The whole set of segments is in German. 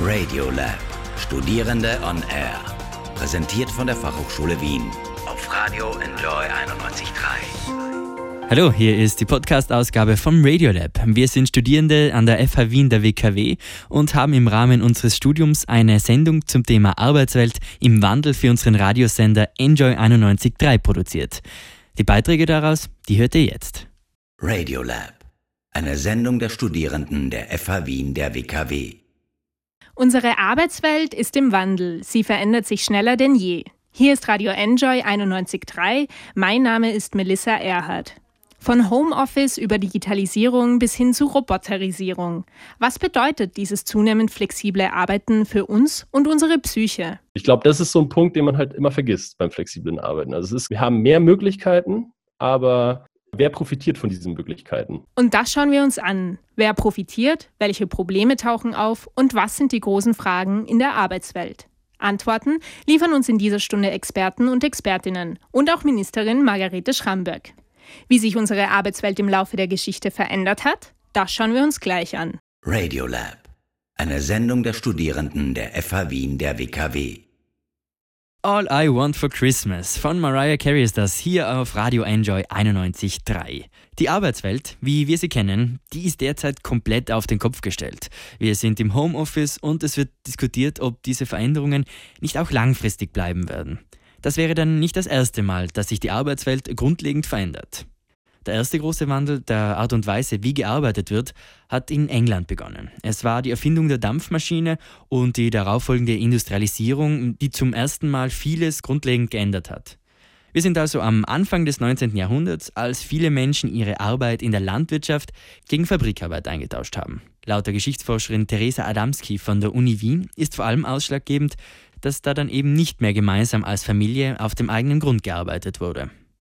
Radiolab. Studierende on Air. Präsentiert von der Fachhochschule Wien. Auf Radio Enjoy 91.3. Hallo, hier ist die Podcast-Ausgabe vom Radiolab. Wir sind Studierende an der FH Wien der WKW und haben im Rahmen unseres Studiums eine Sendung zum Thema Arbeitswelt im Wandel für unseren Radiosender Enjoy 91.3 produziert. Die Beiträge daraus, die hört ihr jetzt. Radiolab. Eine Sendung der Studierenden der FH Wien der WKW. Unsere Arbeitswelt ist im Wandel. Sie verändert sich schneller denn je. Hier ist Radio Enjoy 91.3. Mein Name ist Melissa Erhardt. Von Homeoffice über Digitalisierung bis hin zu Roboterisierung. Was bedeutet dieses zunehmend flexible Arbeiten für uns und unsere Psyche? Ich glaube, das ist so ein Punkt, den man halt immer vergisst beim flexiblen Arbeiten. Also ist, wir haben mehr Möglichkeiten, aber Wer profitiert von diesen Möglichkeiten? Und das schauen wir uns an. Wer profitiert, welche Probleme tauchen auf und was sind die großen Fragen in der Arbeitswelt? Antworten liefern uns in dieser Stunde Experten und Expertinnen und auch Ministerin Margarete Schramberg. Wie sich unsere Arbeitswelt im Laufe der Geschichte verändert hat, das schauen wir uns gleich an. Radiolab. Eine Sendung der Studierenden der FH Wien der WKW. All I Want for Christmas von Mariah Carey ist das hier auf Radio Enjoy 91.3. Die Arbeitswelt, wie wir sie kennen, die ist derzeit komplett auf den Kopf gestellt. Wir sind im Homeoffice und es wird diskutiert, ob diese Veränderungen nicht auch langfristig bleiben werden. Das wäre dann nicht das erste Mal, dass sich die Arbeitswelt grundlegend verändert. Der erste große Wandel der Art und Weise, wie gearbeitet wird, hat in England begonnen. Es war die Erfindung der Dampfmaschine und die darauffolgende Industrialisierung, die zum ersten Mal vieles grundlegend geändert hat. Wir sind also am Anfang des 19. Jahrhunderts, als viele Menschen ihre Arbeit in der Landwirtschaft gegen Fabrikarbeit eingetauscht haben. Laut der Geschichtsforscherin Theresa Adamski von der Uni Wien ist vor allem ausschlaggebend, dass da dann eben nicht mehr gemeinsam als Familie auf dem eigenen Grund gearbeitet wurde.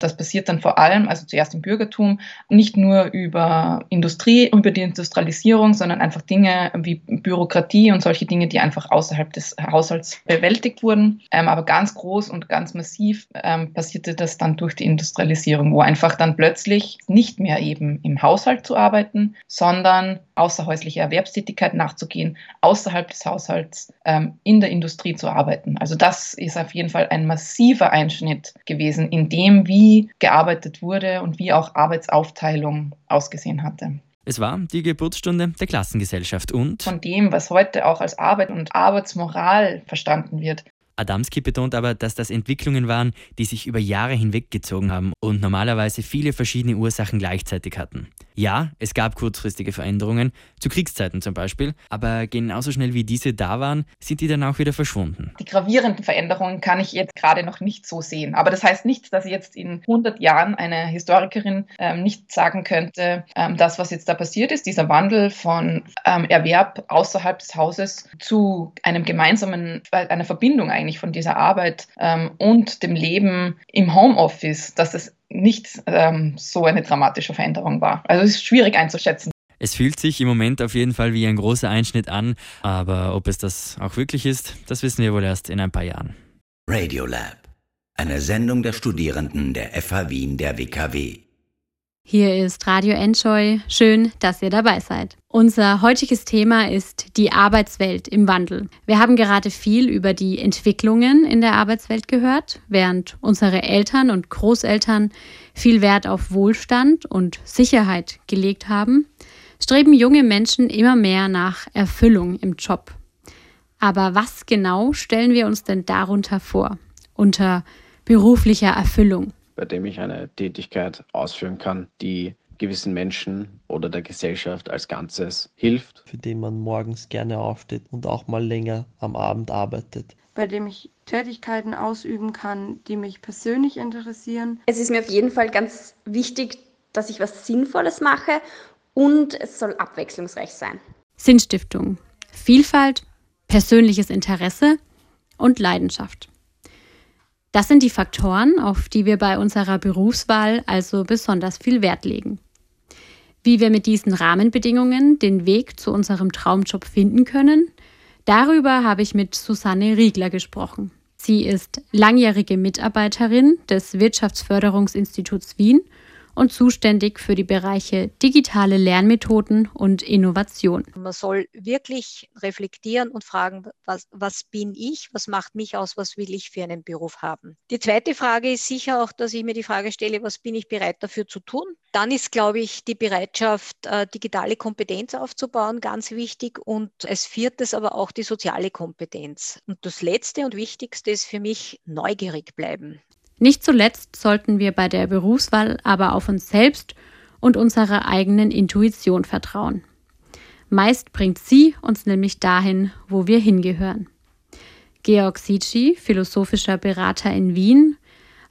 Das passiert dann vor allem, also zuerst im Bürgertum, nicht nur über Industrie, über die Industrialisierung, sondern einfach Dinge wie Bürokratie und solche Dinge, die einfach außerhalb des Haushalts bewältigt wurden. Ähm, aber ganz groß und ganz massiv ähm, passierte das dann durch die Industrialisierung, wo einfach dann plötzlich nicht mehr eben im Haushalt zu arbeiten, sondern außerhäusliche Erwerbstätigkeit nachzugehen, außerhalb des Haushalts ähm, in der Industrie zu arbeiten. Also das ist auf jeden Fall ein massiver Einschnitt gewesen in dem, wie gearbeitet wurde und wie auch Arbeitsaufteilung ausgesehen hatte. Es war die Geburtsstunde der Klassengesellschaft und von dem, was heute auch als Arbeit und Arbeitsmoral verstanden wird, Adamski betont aber, dass das Entwicklungen waren, die sich über Jahre hinweggezogen haben und normalerweise viele verschiedene Ursachen gleichzeitig hatten. Ja, es gab kurzfristige Veränderungen, zu Kriegszeiten zum Beispiel, aber genauso schnell wie diese da waren, sind die dann auch wieder verschwunden. Die gravierenden Veränderungen kann ich jetzt gerade noch nicht so sehen. Aber das heißt nicht, dass jetzt in 100 Jahren eine Historikerin ähm, nicht sagen könnte, ähm, das, was jetzt da passiert ist, dieser Wandel von ähm, Erwerb außerhalb des Hauses zu einem gemeinsamen, einer Verbindung eigentlich eigentlich von dieser Arbeit ähm, und dem Leben im Homeoffice, dass es nicht ähm, so eine dramatische Veränderung war. Also es ist schwierig einzuschätzen. Es fühlt sich im Moment auf jeden Fall wie ein großer Einschnitt an, aber ob es das auch wirklich ist, das wissen wir wohl erst in ein paar Jahren. Radiolab, eine Sendung der Studierenden der FH Wien der WKW. Hier ist Radio Enjoy. Schön, dass ihr dabei seid. Unser heutiges Thema ist die Arbeitswelt im Wandel. Wir haben gerade viel über die Entwicklungen in der Arbeitswelt gehört, während unsere Eltern und Großeltern viel Wert auf Wohlstand und Sicherheit gelegt haben, streben junge Menschen immer mehr nach Erfüllung im Job. Aber was genau stellen wir uns denn darunter vor? Unter beruflicher Erfüllung bei dem ich eine Tätigkeit ausführen kann, die gewissen Menschen oder der Gesellschaft als Ganzes hilft. Für den man morgens gerne aufsteht und auch mal länger am Abend arbeitet. Bei dem ich Tätigkeiten ausüben kann, die mich persönlich interessieren. Es ist mir auf jeden Fall ganz wichtig, dass ich was Sinnvolles mache und es soll abwechslungsreich sein. Sinnstiftung, Vielfalt, persönliches Interesse und Leidenschaft. Das sind die Faktoren, auf die wir bei unserer Berufswahl also besonders viel Wert legen. Wie wir mit diesen Rahmenbedingungen den Weg zu unserem Traumjob finden können, darüber habe ich mit Susanne Riegler gesprochen. Sie ist langjährige Mitarbeiterin des Wirtschaftsförderungsinstituts Wien und zuständig für die Bereiche digitale Lernmethoden und Innovation. Man soll wirklich reflektieren und fragen, was, was bin ich, was macht mich aus, was will ich für einen Beruf haben. Die zweite Frage ist sicher auch, dass ich mir die Frage stelle, was bin ich bereit dafür zu tun. Dann ist, glaube ich, die Bereitschaft, äh, digitale Kompetenz aufzubauen, ganz wichtig. Und als viertes aber auch die soziale Kompetenz. Und das letzte und wichtigste ist für mich neugierig bleiben. Nicht zuletzt sollten wir bei der Berufswahl aber auf uns selbst und unserer eigenen Intuition vertrauen. Meist bringt sie uns nämlich dahin, wo wir hingehören. Georg Sitschi, philosophischer Berater in Wien,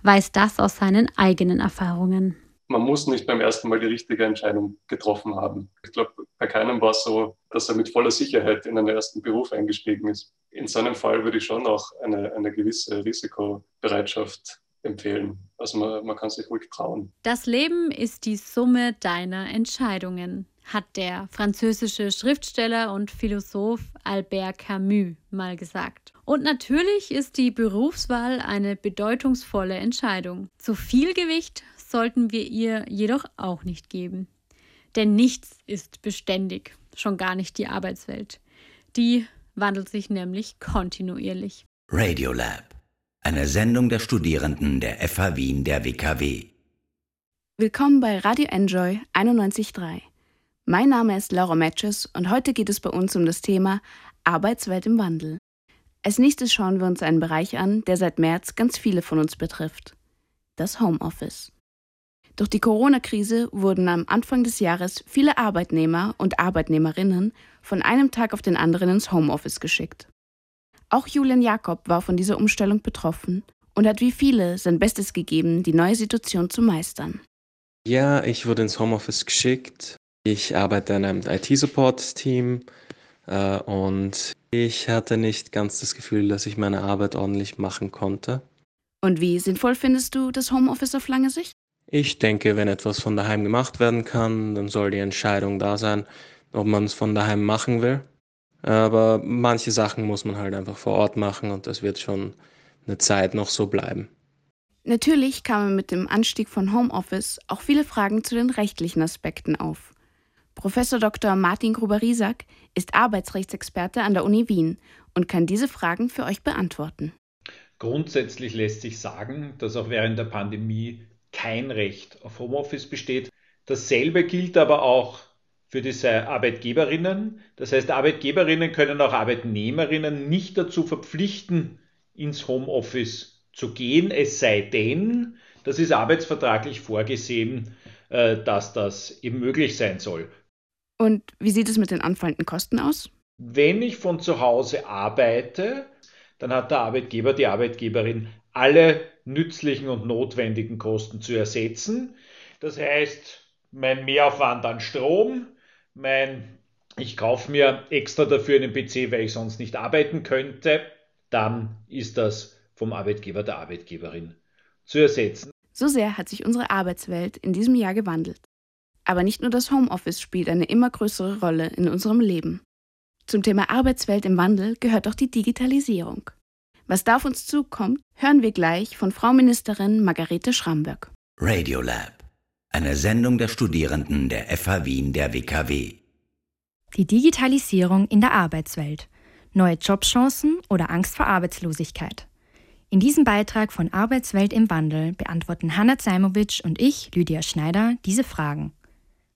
weiß das aus seinen eigenen Erfahrungen. Man muss nicht beim ersten Mal die richtige Entscheidung getroffen haben. Ich glaube, bei keinem war es so, dass er mit voller Sicherheit in einen ersten Beruf eingestiegen ist. In seinem Fall würde ich schon auch eine, eine gewisse Risikobereitschaft empfehlen. Also man, man kann sich ruhig trauen. Das Leben ist die Summe deiner Entscheidungen, hat der französische Schriftsteller und Philosoph Albert Camus mal gesagt. Und natürlich ist die Berufswahl eine bedeutungsvolle Entscheidung. Zu viel Gewicht sollten wir ihr jedoch auch nicht geben. Denn nichts ist beständig, schon gar nicht die Arbeitswelt. Die wandelt sich nämlich kontinuierlich. Radiolab eine Sendung der Studierenden der FH Wien der WKW. Willkommen bei Radio Enjoy 91.3. Mein Name ist Laura Matches und heute geht es bei uns um das Thema Arbeitswelt im Wandel. Als nächstes schauen wir uns einen Bereich an, der seit März ganz viele von uns betrifft. Das Homeoffice. Durch die Corona-Krise wurden am Anfang des Jahres viele Arbeitnehmer und Arbeitnehmerinnen von einem Tag auf den anderen ins Homeoffice geschickt. Auch Julian Jakob war von dieser Umstellung betroffen und hat wie viele sein Bestes gegeben, die neue Situation zu meistern. Ja, ich wurde ins Homeoffice geschickt. Ich arbeite in einem IT-Support-Team äh, und ich hatte nicht ganz das Gefühl, dass ich meine Arbeit ordentlich machen konnte. Und wie sinnvoll findest du das Homeoffice auf lange Sicht? Ich denke, wenn etwas von daheim gemacht werden kann, dann soll die Entscheidung da sein, ob man es von daheim machen will. Aber manche Sachen muss man halt einfach vor Ort machen und das wird schon eine Zeit noch so bleiben. Natürlich kamen mit dem Anstieg von Homeoffice auch viele Fragen zu den rechtlichen Aspekten auf. Professor Dr. Martin Gruber-Riesack ist Arbeitsrechtsexperte an der Uni Wien und kann diese Fragen für euch beantworten. Grundsätzlich lässt sich sagen, dass auch während der Pandemie kein Recht auf Homeoffice besteht. Dasselbe gilt aber auch für diese Arbeitgeberinnen. Das heißt, Arbeitgeberinnen können auch Arbeitnehmerinnen nicht dazu verpflichten, ins Homeoffice zu gehen, es sei denn, das ist arbeitsvertraglich vorgesehen, äh, dass das eben möglich sein soll. Und wie sieht es mit den anfallenden Kosten aus? Wenn ich von zu Hause arbeite, dann hat der Arbeitgeber, die Arbeitgeberin alle nützlichen und notwendigen Kosten zu ersetzen. Das heißt, mein Mehraufwand an Strom, mein, ich kaufe mir extra dafür einen PC, weil ich sonst nicht arbeiten könnte, dann ist das vom Arbeitgeber der Arbeitgeberin zu ersetzen. So sehr hat sich unsere Arbeitswelt in diesem Jahr gewandelt. Aber nicht nur das Homeoffice spielt eine immer größere Rolle in unserem Leben. Zum Thema Arbeitswelt im Wandel gehört auch die Digitalisierung. Was da auf uns zukommt, hören wir gleich von Frau Ministerin Margarete Schramberg. Radiolab eine Sendung der Studierenden der FH Wien der WKW. Die Digitalisierung in der Arbeitswelt. Neue Jobchancen oder Angst vor Arbeitslosigkeit. In diesem Beitrag von Arbeitswelt im Wandel beantworten Hanna Zaimowitsch und ich, Lydia Schneider, diese Fragen.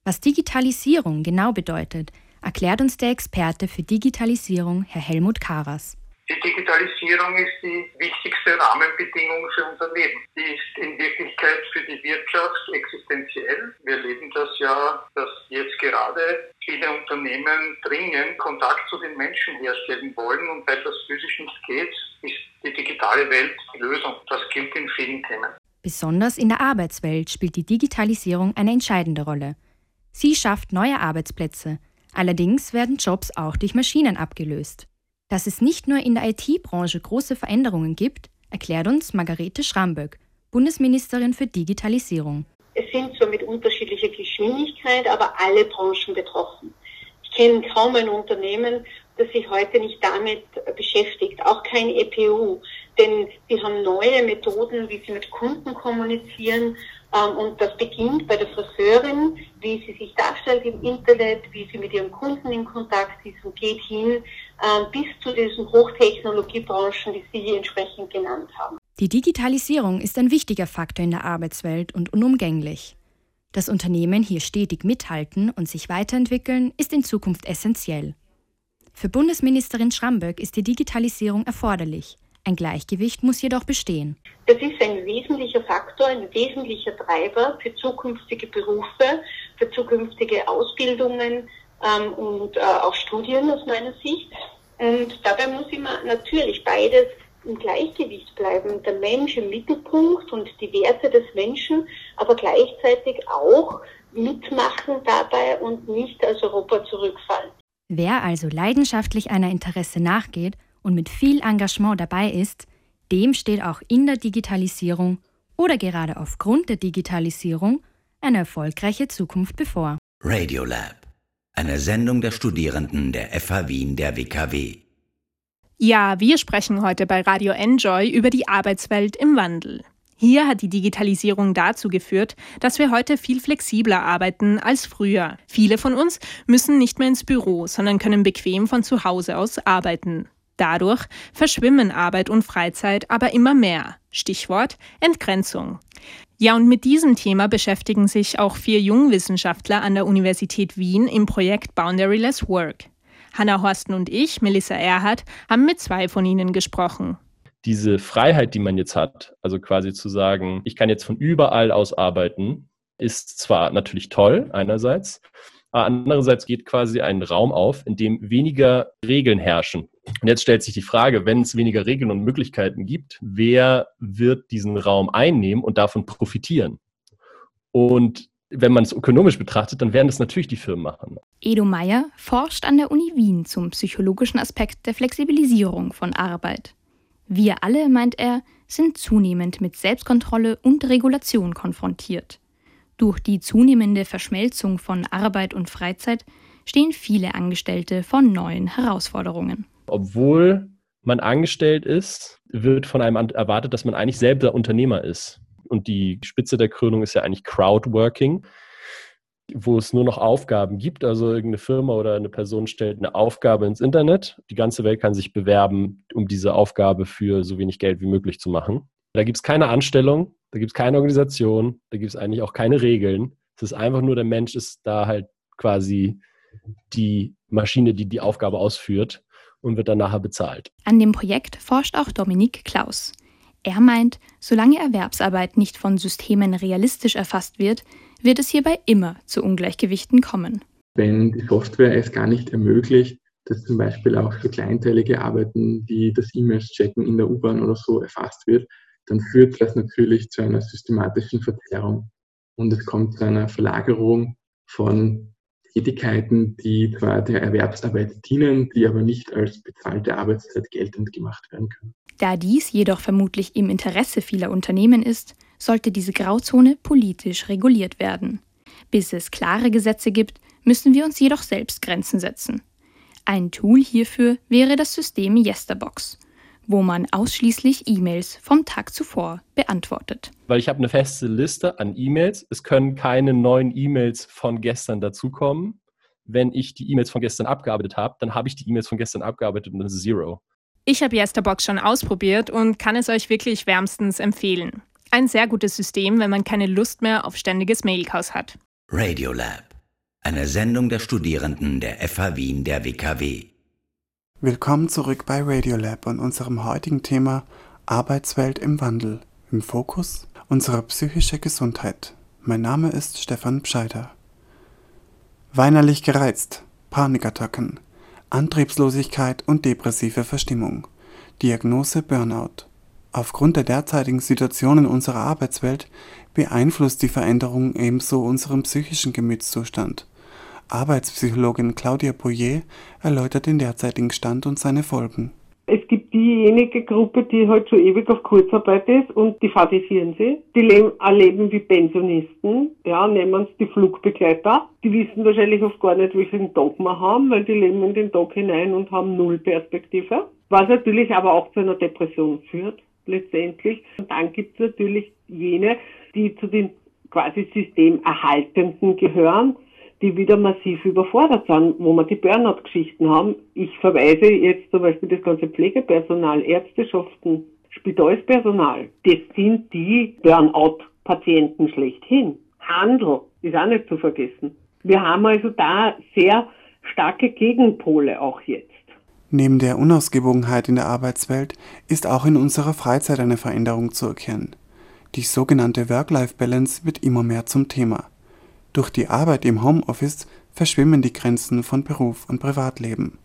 Was Digitalisierung genau bedeutet, erklärt uns der Experte für Digitalisierung, Herr Helmut Karas. Die Digitalisierung ist die wichtigste Rahmenbedingung für unser Leben. Die ist in Wirklichkeit für die Wirtschaft existenziell. Wir erleben das ja, dass jetzt gerade viele Unternehmen dringend Kontakt zu den Menschen herstellen wollen und weil das physisch nicht geht, ist die digitale Welt die Lösung. Das gilt in vielen Themen. Besonders in der Arbeitswelt spielt die Digitalisierung eine entscheidende Rolle. Sie schafft neue Arbeitsplätze. Allerdings werden Jobs auch durch Maschinen abgelöst. Dass es nicht nur in der IT-Branche große Veränderungen gibt, erklärt uns Margarete Schramböck, Bundesministerin für Digitalisierung. Es sind zwar mit unterschiedlicher Geschwindigkeit, aber alle Branchen betroffen. Ich kenne kaum ein Unternehmen, das sich heute nicht damit beschäftigt, auch kein EPU, denn sie haben neue Methoden, wie sie mit Kunden kommunizieren, und das beginnt bei der Friseurin, wie sie sich darstellt im Internet, wie sie mit ihren Kunden in Kontakt ist und geht hin ähm, bis zu diesen Hochtechnologiebranchen, die Sie hier entsprechend genannt haben. Die Digitalisierung ist ein wichtiger Faktor in der Arbeitswelt und unumgänglich. Dass Unternehmen hier stetig mithalten und sich weiterentwickeln, ist in Zukunft essentiell. Für Bundesministerin Schramböck ist die Digitalisierung erforderlich. Ein Gleichgewicht muss jedoch bestehen. Das ist ein wesentlicher Faktor, ein wesentlicher Treiber für zukünftige Berufe, für zukünftige Ausbildungen ähm, und äh, auch Studien aus meiner Sicht. Und dabei muss immer natürlich beides im Gleichgewicht bleiben. Der Mensch im Mittelpunkt und die Werte des Menschen, aber gleichzeitig auch mitmachen dabei und nicht als Europa zurückfallen. Wer also leidenschaftlich einer Interesse nachgeht und mit viel Engagement dabei ist, dem steht auch in der Digitalisierung oder gerade aufgrund der Digitalisierung eine erfolgreiche Zukunft bevor. Radiolab, eine Sendung der Studierenden der FH Wien der WKW. Ja, wir sprechen heute bei Radio Enjoy über die Arbeitswelt im Wandel. Hier hat die Digitalisierung dazu geführt, dass wir heute viel flexibler arbeiten als früher. Viele von uns müssen nicht mehr ins Büro, sondern können bequem von zu Hause aus arbeiten. Dadurch verschwimmen Arbeit und Freizeit aber immer mehr. Stichwort Entgrenzung. Ja, und mit diesem Thema beschäftigen sich auch vier Jungwissenschaftler an der Universität Wien im Projekt Boundaryless Work. Hanna Horsten und ich, Melissa Erhardt, haben mit zwei von ihnen gesprochen. Diese Freiheit, die man jetzt hat, also quasi zu sagen, ich kann jetzt von überall aus arbeiten, ist zwar natürlich toll einerseits, andererseits geht quasi ein Raum auf, in dem weniger Regeln herrschen. Und jetzt stellt sich die Frage, wenn es weniger Regeln und Möglichkeiten gibt, wer wird diesen Raum einnehmen und davon profitieren? Und wenn man es ökonomisch betrachtet, dann werden das natürlich die Firmen machen. Edo Meyer forscht an der Uni Wien zum psychologischen Aspekt der Flexibilisierung von Arbeit. Wir alle, meint er, sind zunehmend mit Selbstkontrolle und Regulation konfrontiert. Durch die zunehmende Verschmelzung von Arbeit und Freizeit stehen viele Angestellte vor neuen Herausforderungen. Obwohl man angestellt ist, wird von einem erwartet, dass man eigentlich selber Unternehmer ist. Und die Spitze der Krönung ist ja eigentlich Crowdworking, wo es nur noch Aufgaben gibt. Also irgendeine Firma oder eine Person stellt eine Aufgabe ins Internet. Die ganze Welt kann sich bewerben, um diese Aufgabe für so wenig Geld wie möglich zu machen. Da gibt es keine Anstellung, da gibt es keine Organisation, da gibt es eigentlich auch keine Regeln. Es ist einfach nur, der Mensch ist da halt quasi die Maschine, die die Aufgabe ausführt und wird dann nachher bezahlt. An dem Projekt forscht auch Dominik Klaus. Er meint, solange Erwerbsarbeit nicht von Systemen realistisch erfasst wird, wird es hierbei immer zu Ungleichgewichten kommen. Wenn die Software es gar nicht ermöglicht, dass zum Beispiel auch für kleinteilige Arbeiten wie das E-Mails checken in der U-Bahn oder so erfasst wird, dann führt das natürlich zu einer systematischen Verzerrung. Und es kommt zu einer Verlagerung von Tätigkeiten, die zwar der Erwerbsarbeit dienen, die aber nicht als bezahlte Arbeitszeit geltend gemacht werden können. Da dies jedoch vermutlich im Interesse vieler Unternehmen ist, sollte diese Grauzone politisch reguliert werden. Bis es klare Gesetze gibt, müssen wir uns jedoch selbst Grenzen setzen. Ein Tool hierfür wäre das System Yesterbox, wo man ausschließlich E-Mails vom Tag zuvor beantwortet. Weil ich habe eine feste Liste an E-Mails. Es können keine neuen E-Mails von gestern dazukommen. Wenn ich die E-Mails von gestern abgearbeitet habe, dann habe ich die E-Mails von gestern abgearbeitet und das ist Zero. Ich habe Yesterbox schon ausprobiert und kann es euch wirklich wärmstens empfehlen. Ein sehr gutes System, wenn man keine Lust mehr auf ständiges Mailchaos hat. Radiolab, eine Sendung der Studierenden der FH Wien der WKW. Willkommen zurück bei Radiolab und unserem heutigen Thema Arbeitswelt im Wandel. Im Fokus unsere psychische Gesundheit. Mein Name ist Stefan Bscheider. Weinerlich gereizt, Panikattacken, Antriebslosigkeit und depressive Verstimmung. Diagnose Burnout. Aufgrund der derzeitigen Situation in unserer Arbeitswelt beeinflusst die Veränderung ebenso unseren psychischen Gemütszustand. Arbeitspsychologin Claudia Boyer erläutert den derzeitigen Stand und seine Folgen. Es gibt diejenige Gruppe, die halt schon ewig auf Kurzarbeit ist und die fadisieren sie. Die leben, erleben wie Pensionisten, ja, nehmen die Flugbegleiter. Die wissen wahrscheinlich oft gar nicht, wie viel Tag haben, weil die leben in den Tag hinein und haben null Perspektive. Was natürlich aber auch zu einer Depression führt, letztendlich. Und dann gibt es natürlich jene, die zu den quasi systemerhaltenden gehören, die wieder massiv überfordert sind, wo wir die Burnout-Geschichten haben. Ich verweise jetzt zum Beispiel das ganze Pflegepersonal, Ärzteschaften, Spitalspersonal. Das sind die Burnout-Patienten schlechthin. Handel ist auch nicht zu vergessen. Wir haben also da sehr starke Gegenpole auch jetzt. Neben der Unausgewogenheit in der Arbeitswelt ist auch in unserer Freizeit eine Veränderung zu erkennen. Die sogenannte Work-Life-Balance wird immer mehr zum Thema. Durch die Arbeit im Homeoffice verschwimmen die Grenzen von Beruf und Privatleben.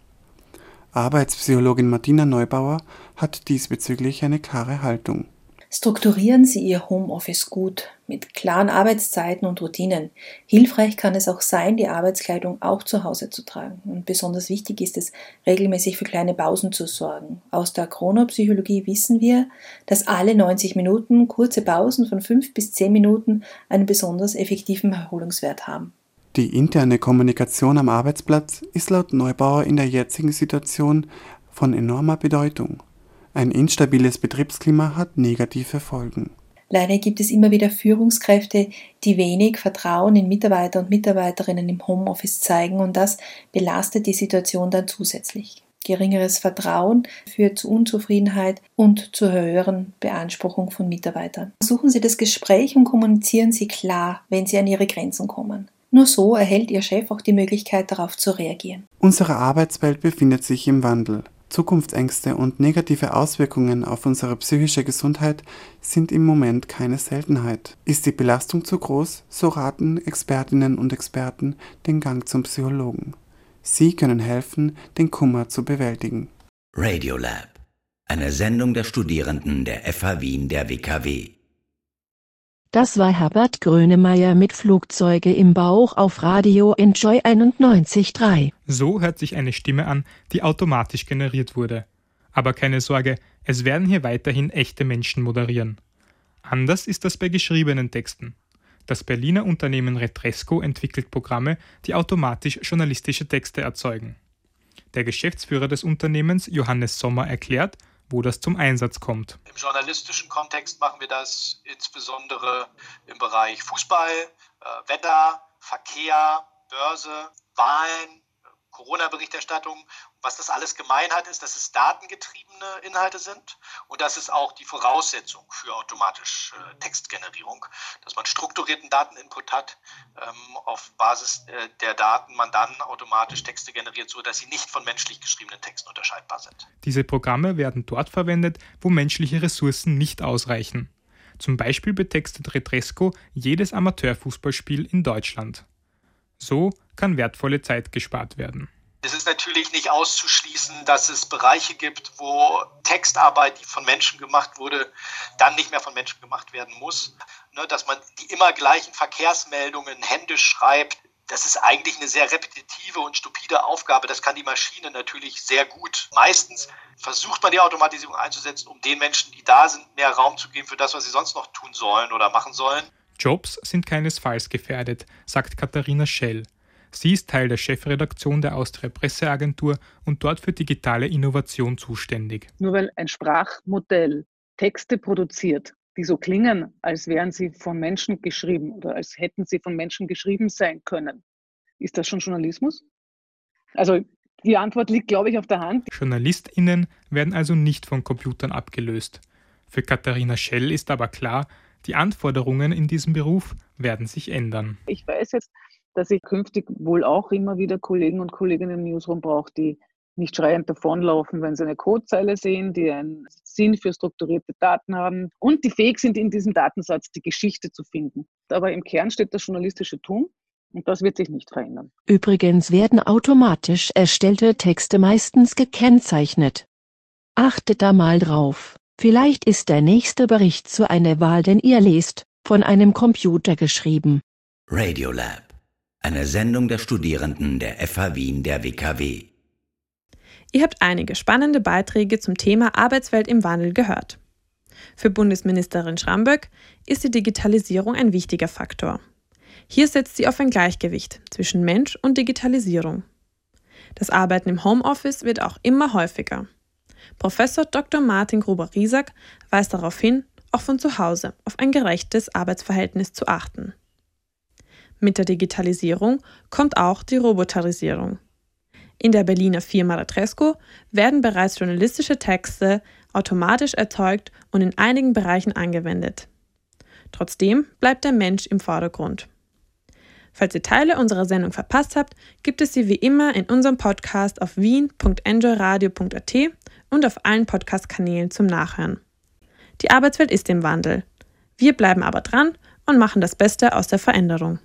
Arbeitspsychologin Martina Neubauer hat diesbezüglich eine klare Haltung. Strukturieren Sie Ihr Homeoffice gut mit klaren Arbeitszeiten und Routinen. Hilfreich kann es auch sein, die Arbeitskleidung auch zu Hause zu tragen. Und besonders wichtig ist es, regelmäßig für kleine Pausen zu sorgen. Aus der Chronopsychologie wissen wir, dass alle 90 Minuten kurze Pausen von 5 bis 10 Minuten einen besonders effektiven Erholungswert haben. Die interne Kommunikation am Arbeitsplatz ist laut Neubauer in der jetzigen Situation von enormer Bedeutung. Ein instabiles Betriebsklima hat negative Folgen. Leider gibt es immer wieder Führungskräfte, die wenig Vertrauen in Mitarbeiter und Mitarbeiterinnen im Homeoffice zeigen und das belastet die Situation dann zusätzlich. Geringeres Vertrauen führt zu Unzufriedenheit und zur höheren Beanspruchung von Mitarbeitern. Suchen Sie das Gespräch und kommunizieren Sie klar, wenn Sie an Ihre Grenzen kommen. Nur so erhält Ihr Chef auch die Möglichkeit, darauf zu reagieren. Unsere Arbeitswelt befindet sich im Wandel. Zukunftsängste und negative Auswirkungen auf unsere psychische Gesundheit sind im Moment keine Seltenheit. Ist die Belastung zu groß, so raten Expertinnen und Experten den Gang zum Psychologen. Sie können helfen, den Kummer zu bewältigen. Radiolab, eine Sendung der Studierenden der FH Wien der WKW. Das war Herbert Grönemeyer mit Flugzeuge im Bauch auf Radio Enjoy 91.3. So hört sich eine Stimme an, die automatisch generiert wurde. Aber keine Sorge, es werden hier weiterhin echte Menschen moderieren. Anders ist das bei geschriebenen Texten. Das Berliner Unternehmen Retresco entwickelt Programme, die automatisch journalistische Texte erzeugen. Der Geschäftsführer des Unternehmens, Johannes Sommer, erklärt, wo das zum Einsatz kommt. Im journalistischen Kontext machen wir das insbesondere im Bereich Fußball, äh, Wetter, Verkehr, Börse, Wahlen, Corona-Berichterstattung. Was das alles gemein hat, ist, dass es datengetriebene Inhalte sind und das ist auch die Voraussetzung für automatische äh, Textgenerierung, dass man strukturierten Dateninput hat, ähm, auf Basis äh, der Daten man dann automatisch Texte generiert, sodass sie nicht von menschlich geschriebenen Texten unterscheidbar sind. Diese Programme werden dort verwendet, wo menschliche Ressourcen nicht ausreichen. Zum Beispiel betextet Retresco jedes Amateurfußballspiel in Deutschland. So kann wertvolle Zeit gespart werden. Es ist natürlich nicht auszuschließen, dass es Bereiche gibt, wo Textarbeit, die von Menschen gemacht wurde, dann nicht mehr von Menschen gemacht werden muss. Ne, dass man die immer gleichen Verkehrsmeldungen händisch schreibt, das ist eigentlich eine sehr repetitive und stupide Aufgabe. Das kann die Maschine natürlich sehr gut. Meistens versucht man die Automatisierung einzusetzen, um den Menschen, die da sind, mehr Raum zu geben für das, was sie sonst noch tun sollen oder machen sollen. Jobs sind keinesfalls gefährdet, sagt Katharina Schell. Sie ist Teil der Chefredaktion der Austria Presseagentur und dort für digitale Innovation zuständig. Nur weil ein Sprachmodell Texte produziert, die so klingen, als wären sie von Menschen geschrieben oder als hätten sie von Menschen geschrieben sein können, ist das schon Journalismus? Also die Antwort liegt, glaube ich, auf der Hand. JournalistInnen werden also nicht von Computern abgelöst. Für Katharina Schell ist aber klar, die Anforderungen in diesem Beruf werden sich ändern. Ich weiß jetzt, dass ich künftig wohl auch immer wieder Kollegen und Kolleginnen im Newsroom brauche, die nicht schreiend davonlaufen, wenn sie eine Codezeile sehen, die einen Sinn für strukturierte Daten haben und die fähig sind, in diesem Datensatz die Geschichte zu finden. Aber im Kern steht das journalistische Tun und das wird sich nicht verändern. Übrigens werden automatisch erstellte Texte meistens gekennzeichnet. Achtet da mal drauf. Vielleicht ist der nächste Bericht zu einer Wahl, den ihr lest, von einem Computer geschrieben. Radiolab, eine Sendung der Studierenden der FH Wien der WKW. Ihr habt einige spannende Beiträge zum Thema Arbeitswelt im Wandel gehört. Für Bundesministerin Schramböck ist die Digitalisierung ein wichtiger Faktor. Hier setzt sie auf ein Gleichgewicht zwischen Mensch und Digitalisierung. Das Arbeiten im Homeoffice wird auch immer häufiger. Professor Dr. Martin Gruber-Riesack weist darauf hin, auch von zu Hause auf ein gerechtes Arbeitsverhältnis zu achten. Mit der Digitalisierung kommt auch die Roboterisierung. In der Berliner Firma Ratresco werden bereits journalistische Texte automatisch erzeugt und in einigen Bereichen angewendet. Trotzdem bleibt der Mensch im Vordergrund. Falls ihr Teile unserer Sendung verpasst habt, gibt es sie wie immer in unserem Podcast auf wien.enjoyradio.at und auf allen Podcast-Kanälen zum Nachhören. Die Arbeitswelt ist im Wandel. Wir bleiben aber dran und machen das Beste aus der Veränderung.